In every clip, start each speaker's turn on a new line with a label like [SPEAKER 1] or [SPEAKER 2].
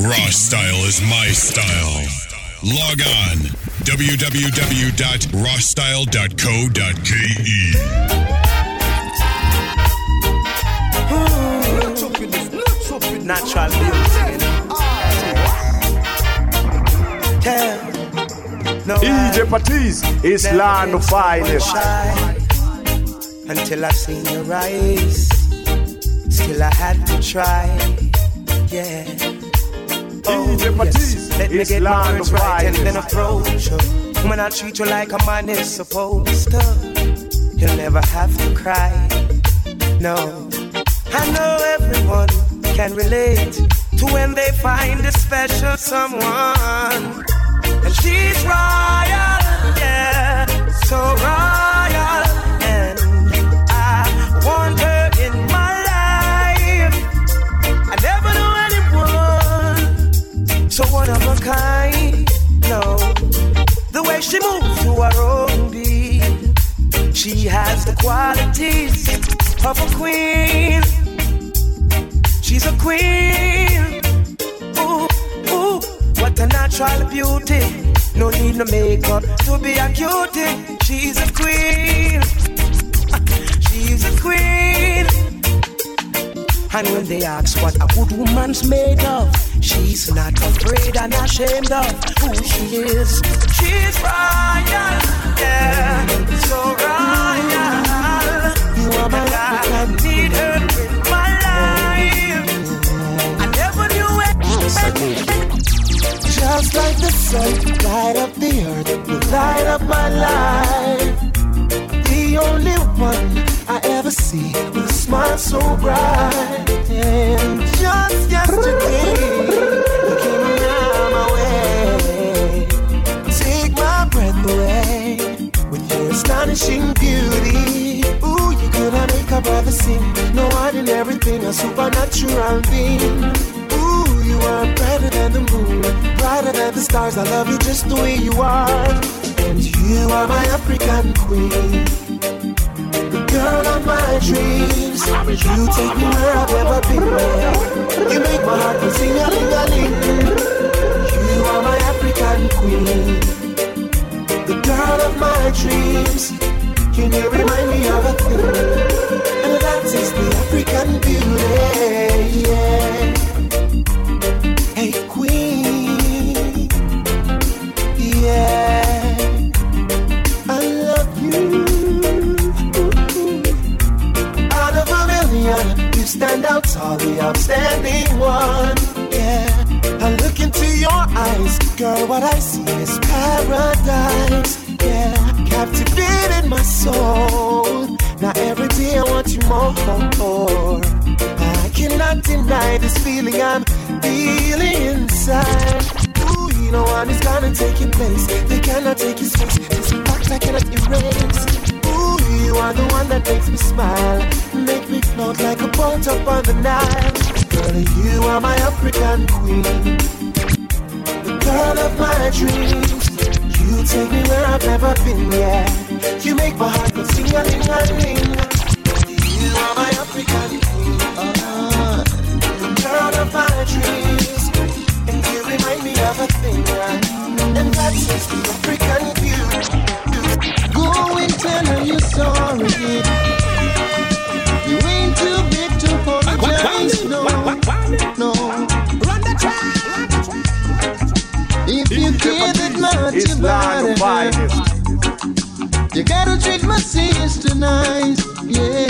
[SPEAKER 1] Raw style is my style. Log on www.rawstyle.co.ke.
[SPEAKER 2] Natural beauty. Tell. No,
[SPEAKER 3] DJ Patiz is land of finest.
[SPEAKER 2] Until I seen your eyes, still I had to try. Yeah. Oh, Let me get words right and then approach you. When I treat you like a man is supposed to, you'll never have to cry. No, I know everyone can relate to when they find a special someone. And she's royal, yeah, so royal. One of a kind. No, the way she moves to her own beat, she has the qualities of a queen. She's a queen. Ooh, ooh, what a natural beauty. No need no makeup to be a cutie. She's a queen. She's a queen. And when they ask what a good woman's made of, she's not afraid and ashamed of who she is. She's royal, yeah, so royal. You are my I need her in my life. I never knew it.
[SPEAKER 4] Just like the sun, light up the earth, you light up my life. The only one I ever see with a smile so bright. And just yesterday, you came around my way. Take my breath away with your astonishing beauty. Ooh, you could I make a brother sing. No ordinary thing, a supernatural being. Ooh, you are brighter than the moon, brighter than the stars. I love you just the way you are. And you are my African queen, girl of my dreams. You take me where I've never been. You make my heart sing a ling a ling. You are my African queen, the girl of my dreams. Can you remind me of a thing? And that is the African beauty. Yeah. Out the outstanding one. Yeah. I look into your eyes, girl. What I see is paradise. Yeah. Captivated my soul. Now every day I want you more. I cannot deny this feeling I'm feeling inside. Ooh, you know one is gonna take your place. They cannot take your space. This fact I cannot erase. You are the one that makes me smile. Make me float like a boat up on the Nile. Girl, you are my African queen. The girl of my dreams. You take me where I've never been, yeah. You make my heart go sing a ling a ling. You are my African queen. Uh, the girl of my dreams. And you remind me of a thing, yeah. And that is the African beauty.
[SPEAKER 5] Go and tell her you're sorry. You ain't too big to apologize, no, no. If you care that much
[SPEAKER 3] It's land of
[SPEAKER 5] about her, you gotta treat my sister nice, yeah,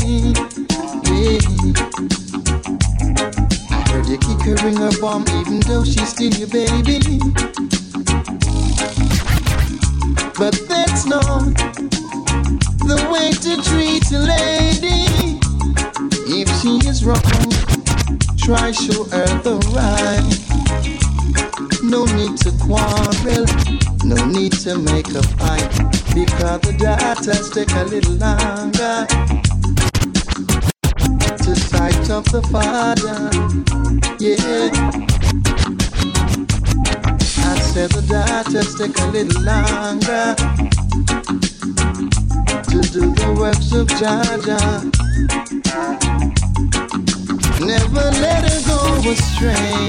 [SPEAKER 5] yeah. I heard you kick her in her bum even though she's still your baby. But that's not the way to treat a lady. If she is wrong, try show her the right. No need to quarrel, no need to make a fight. Because the daughters take a little longer to sight of the father. Yeah. I said the daughters take a little longer to do the works of Jaja. Never let her go astray.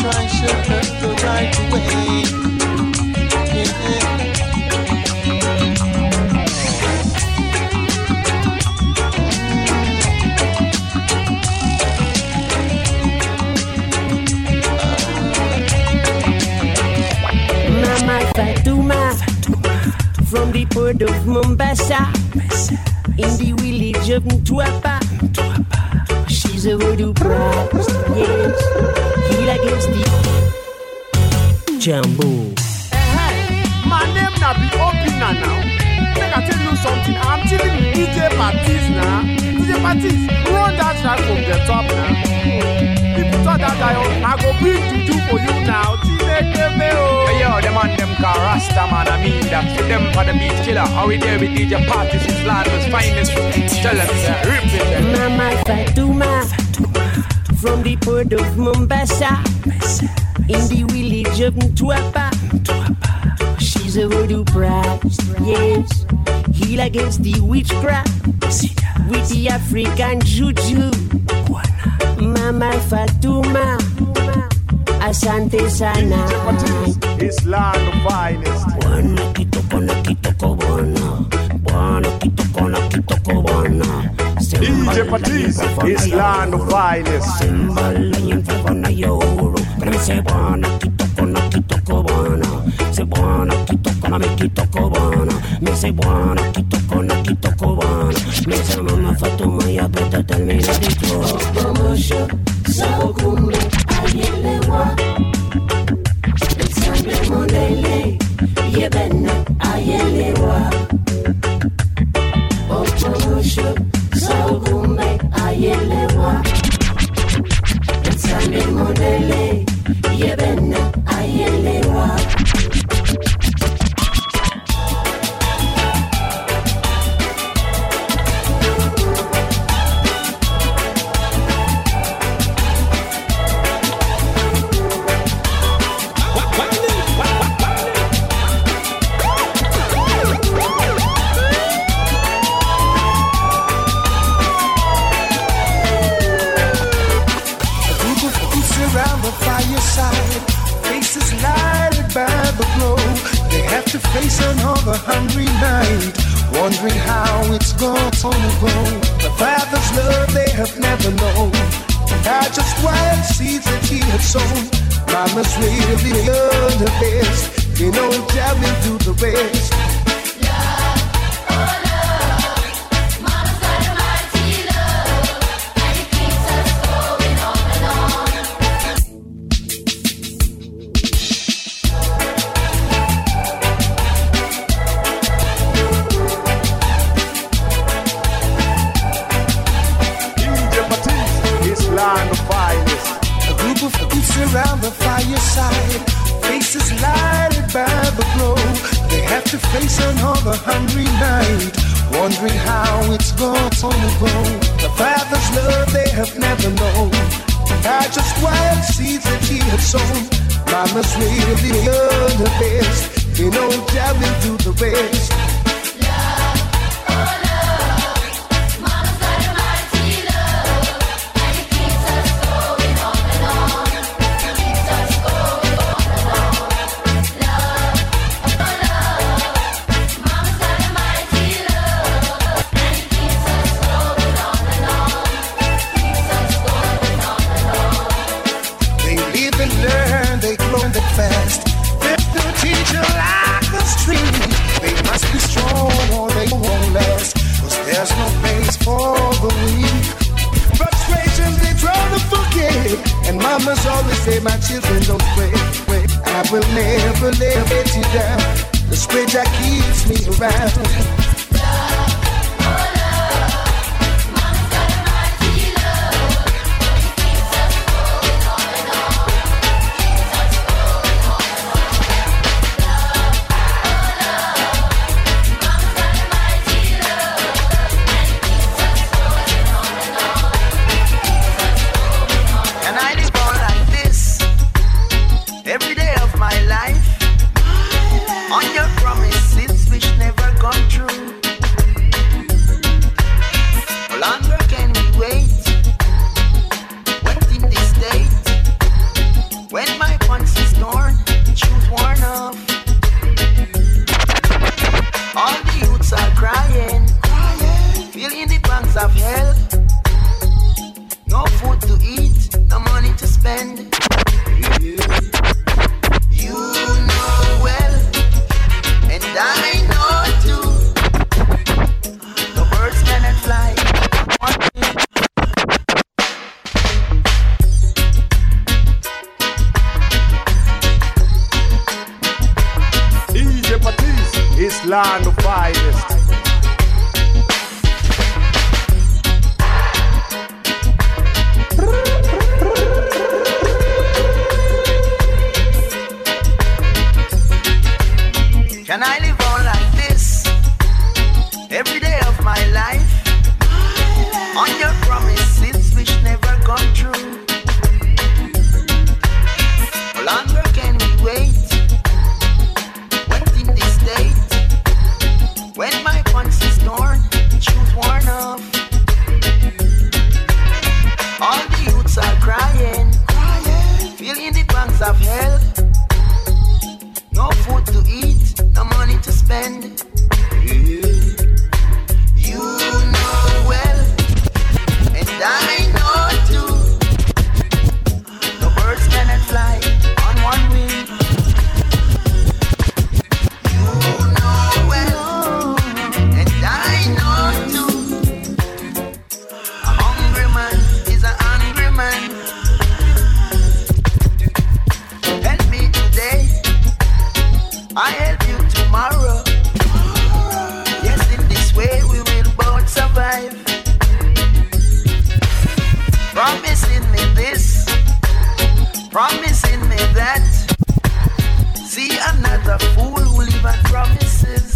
[SPEAKER 5] Try to her the right way.
[SPEAKER 6] From the port of Mombasa in the village of Mtwapa. She's a voodoo priest, yes, heal against the jumbo.
[SPEAKER 3] My name now be Opina now. Make I tell you something. I'm chilling with DJ Baptiste now. DJ Baptiste, run that track from the top now. People thought that oh, I go bring juju for you now. Chineke me oh.
[SPEAKER 7] Hey yo, them on them call Rasta man, I mean that. Them for the beat killer, how we there with DJ Parties, his landlord's finest. Tell them, yeah, rip it. yeah.
[SPEAKER 6] Mama Fatuma from the port of Mombasa in the village of Mtwapa. She's a voodoo priest, yes, heal against the witchcraft with the African juju. Mama Fatuma, Asante Sana.
[SPEAKER 3] Islam finest.
[SPEAKER 6] Guanaquito, guanaquito, cobona. Guanaquito, guanaquito, cobona.
[SPEAKER 3] DJ Patrice, Islam finest.
[SPEAKER 6] Simbala y enfagona y oro. Crece guanaquito, guanaquito, cobona. Se guanaquito, guanaquito, cobona. Me se guanaquito, guanaquito, cobona. Me se mama fatuma y apeta termina de todo.
[SPEAKER 4] Promotion, sabo cumbre, alguien It's a Lemonade, yeah, Ben. Around the fireside, faces lighted by the glow. They have to face another hungry night, wondering how it's to go. The father's love they have never known, not just wild seeds that he had sown. Mama's really the best, you know, traveling through the rest. Will never let you down. The spirit that keeps me around.
[SPEAKER 8] tomorrow. Yes, in this way we will both survive. Promising me this, promising me that. See a fool who live on promises.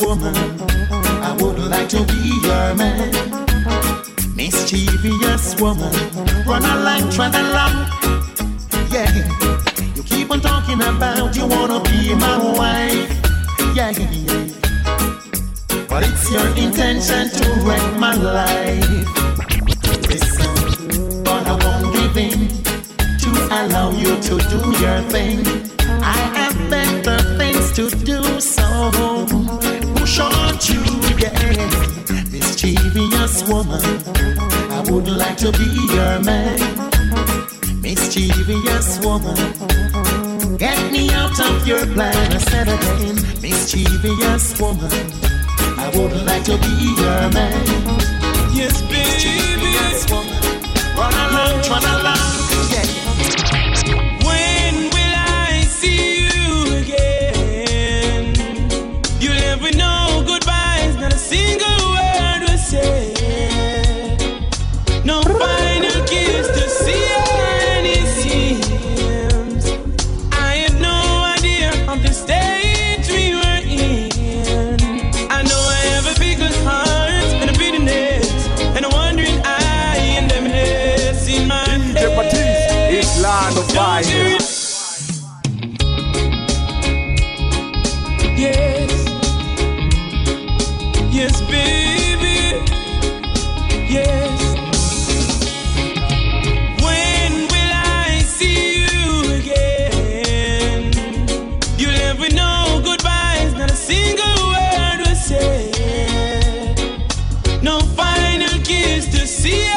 [SPEAKER 9] woman. mischievous woman. Get me out of your plan, I said again, mischievous woman. I would like to be your man.
[SPEAKER 10] Yes, baby.
[SPEAKER 9] Mischievous woman. Run along, run along.
[SPEAKER 10] see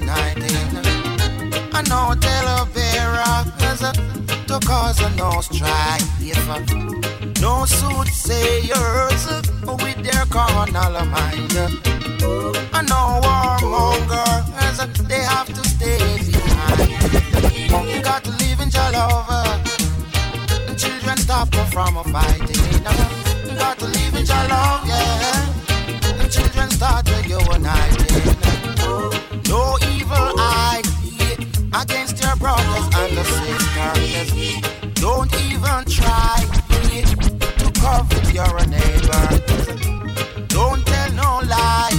[SPEAKER 11] start to uniting? I know tell a to cause a no strife. No soothsayers uh, with their carnal mind. I know warmongers, they have to stay behind. Got to live in your love. Children stop from fighting. Got to live in your oh, love, yeah. Children start to uniting. No brothers and the. Don't even try to covet your neighbor. Don't tell no lie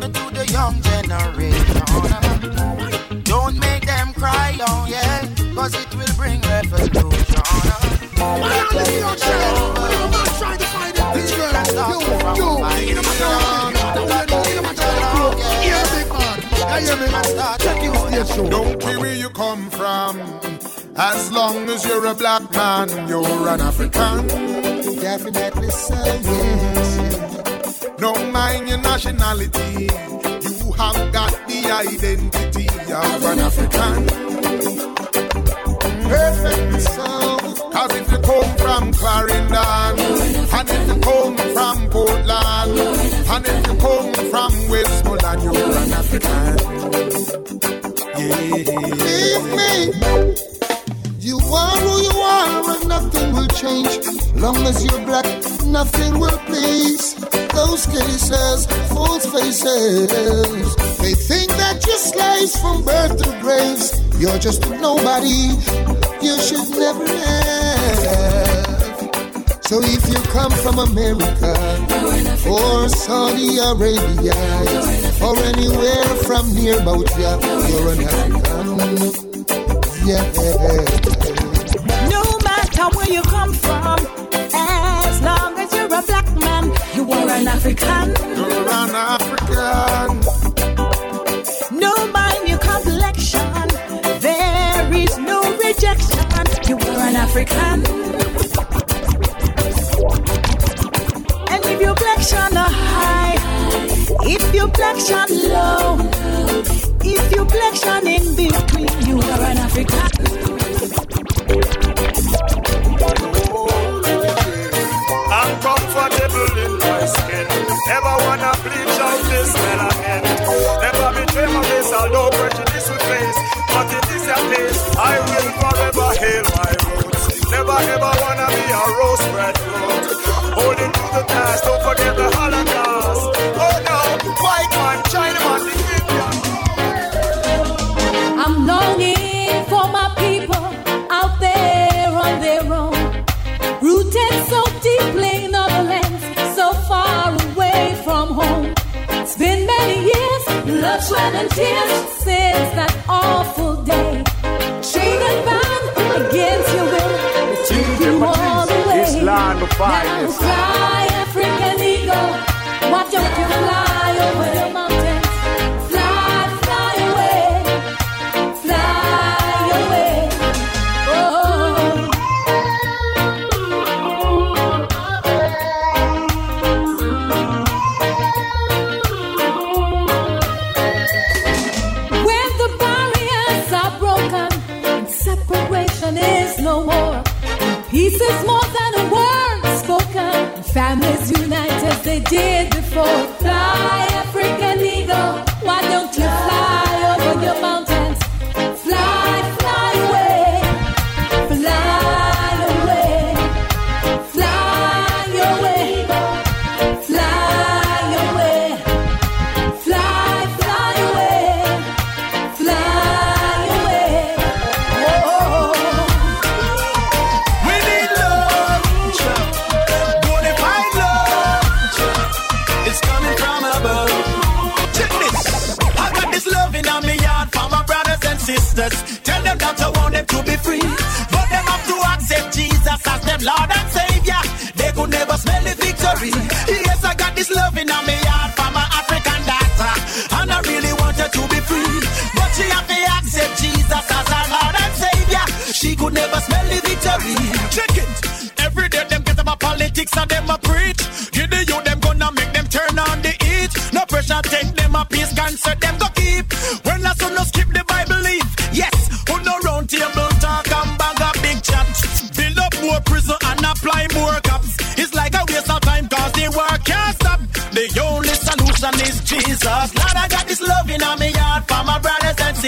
[SPEAKER 11] to the young generation. Don't make them cry, oh yeah, cause it will bring revolution.
[SPEAKER 12] Don't care where you come from. As long as you're a black man, you're an African.
[SPEAKER 5] Definitely so, yes.
[SPEAKER 12] No mind your nationality. You have got the identity of an African.
[SPEAKER 5] Perfect so.
[SPEAKER 12] Cause if you come from Clarendon, and if you come from Portland, and if you come from Westmoreland, you're an African.
[SPEAKER 5] Believe me, you are who you are, and nothing will change. Long as you're black, nothing will please. Those cases, false faces. They think that you're slaves from birth to graves. You're just a nobody. You should never have. So if you come from America or Saudi Arabia or anywhere from near about ya, you're an African. Yeah.
[SPEAKER 13] No matter where you come from, as long as you're a black man, you are an African.
[SPEAKER 12] You're an African.
[SPEAKER 13] No mind your complexion, there is no rejection. You are an African. Are high, if your complexion low, if your complexion in between, you are an African.
[SPEAKER 14] I'm comfortable in my skin. Never wanna bleach out this melanin. Never betray my face, although prejudice will face. But it is a place I will forever hail my roots. Never ever wanna be a rose red road. Holding to the past, don't forget the Holocaust. Oh no, white man, China man, the Indian.
[SPEAKER 13] I'm longing for my people out there on their own, rooted so deeply in other lands, so far away from home. It's been many years, blood, sweat, and tears
[SPEAKER 3] of
[SPEAKER 13] Now fly, African eagle, watch out you fly over the mountains.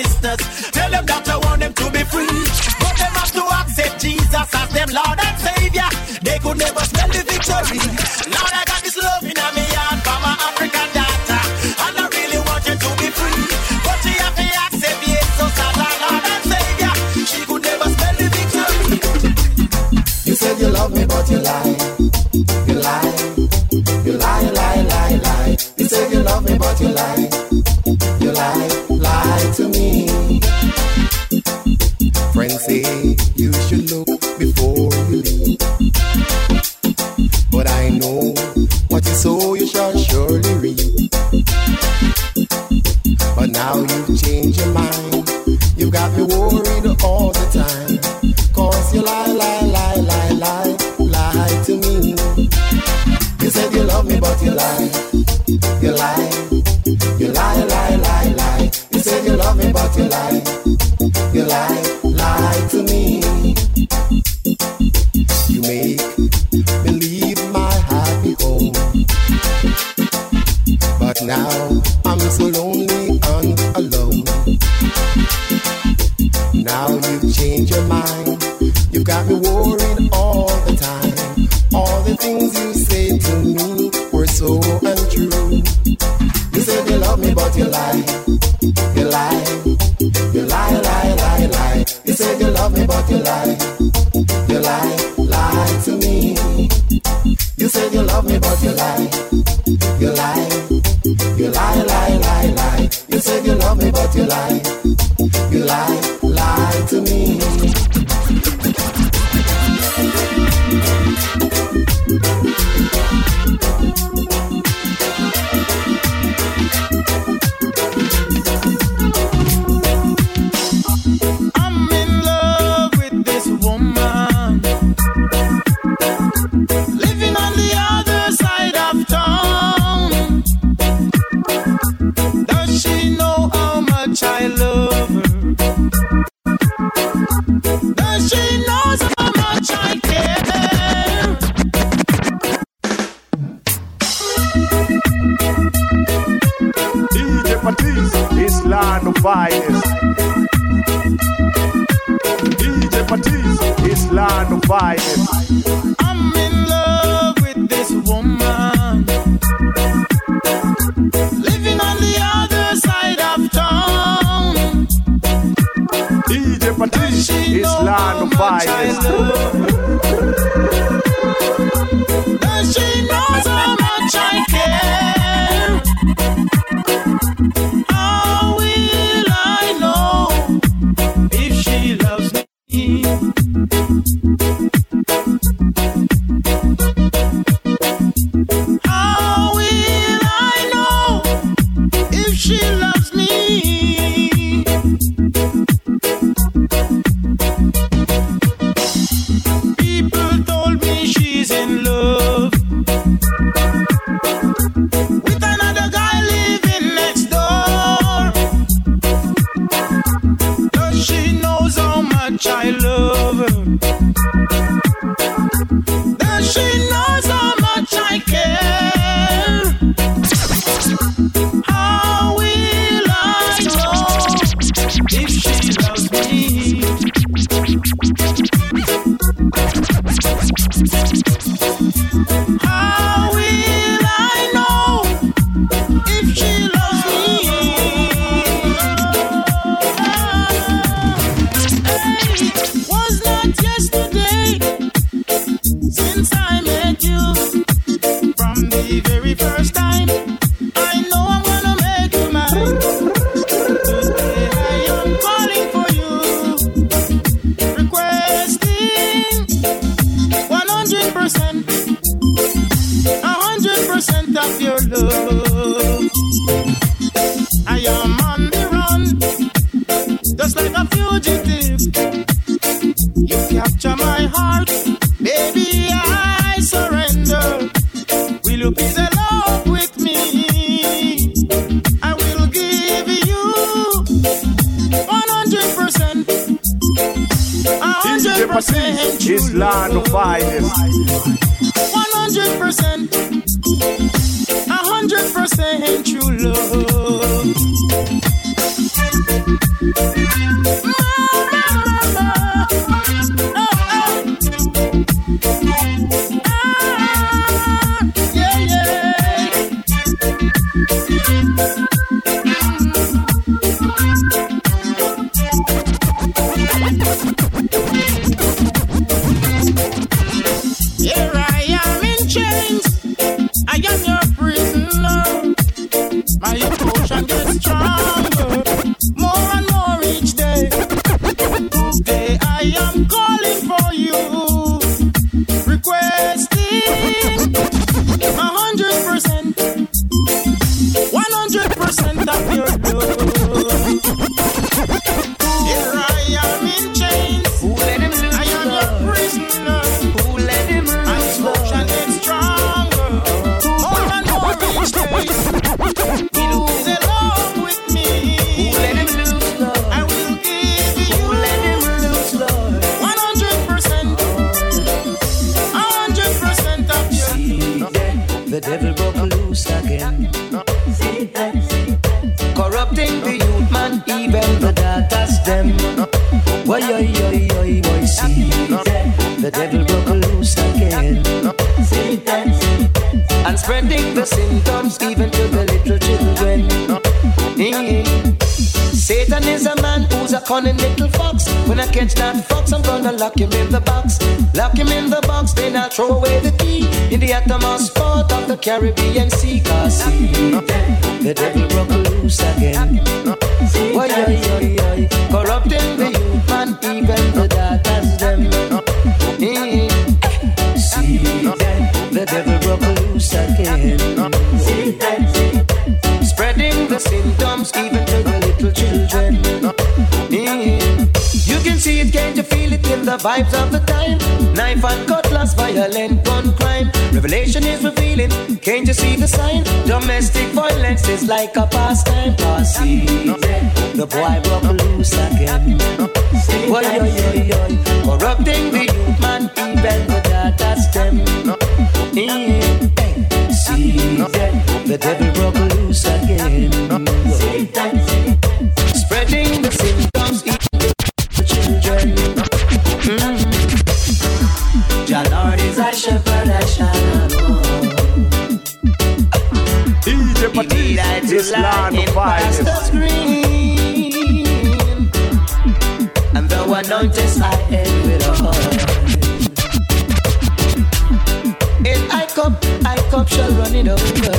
[SPEAKER 15] Sisters.
[SPEAKER 16] Me?
[SPEAKER 17] Cunning little fox. When I catch that fox, I'm gonna lock him in the box. Lock him in the box, then I'll throw away the key in the uttermost part of the Caribbean Sea. Cause see, the devil broke loose again. Why, oi, oi, corrupting the youth, man, even the daughters in the vibes of the time? Knife and cutlass, violent gun crime. Revelation is revealing, can't you see the sign? Domestic violence is like a pastime. See, the boy broke loose again. Oi, oi, oi, oi. Corrupting the youth, man, even the daughters them. See, the devil broke loose again. Spreading Lord is a shepherd, I shall not
[SPEAKER 3] DJ Patisse, his land of finest.
[SPEAKER 17] And though anointed I end with a heart. In I cup, I cup shall run it over.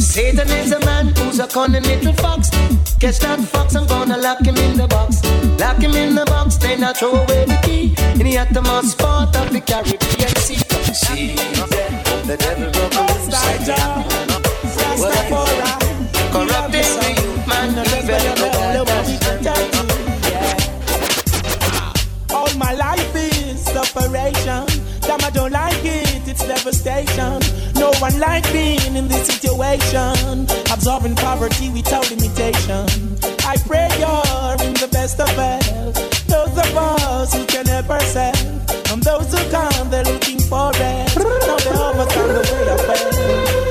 [SPEAKER 17] Satan is a man who's a cunning little fox. Catch that fox, I'm gonna lock him in the box. Lock him in the box, then I throw away the key. In the uttermost part of the Caribbean Sea. See, the devil broke loose again. Well, corrupting the youth, man, even the
[SPEAKER 18] All my life is separation. Damn, I don't like it, it's devastation. No one like being in this situation. Absorbing poverty without limitation. I pray you're in the best of health. Those of us who can help ourselves. And those who come, they're looking for it. Now they overstand the way of.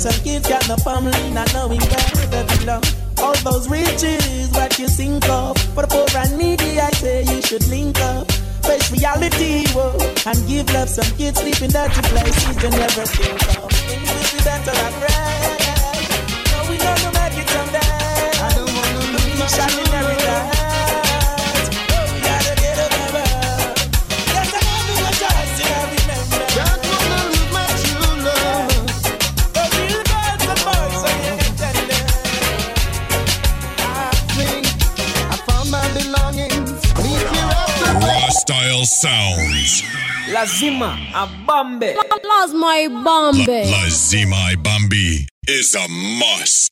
[SPEAKER 18] Some kids got no family, not knowing where they belong.
[SPEAKER 5] All those riches, what you think of. For the poor and needy, I say you should link up. Face reality, whoa, and give love some kids sleep in dirty places you never think of. Things will be better at rest. No, we know to make it someday. I don't wanna lose my shot
[SPEAKER 1] sounds.
[SPEAKER 7] Lazima abambe.
[SPEAKER 19] Lazima ibambe.
[SPEAKER 1] Lazima Bambi is a must.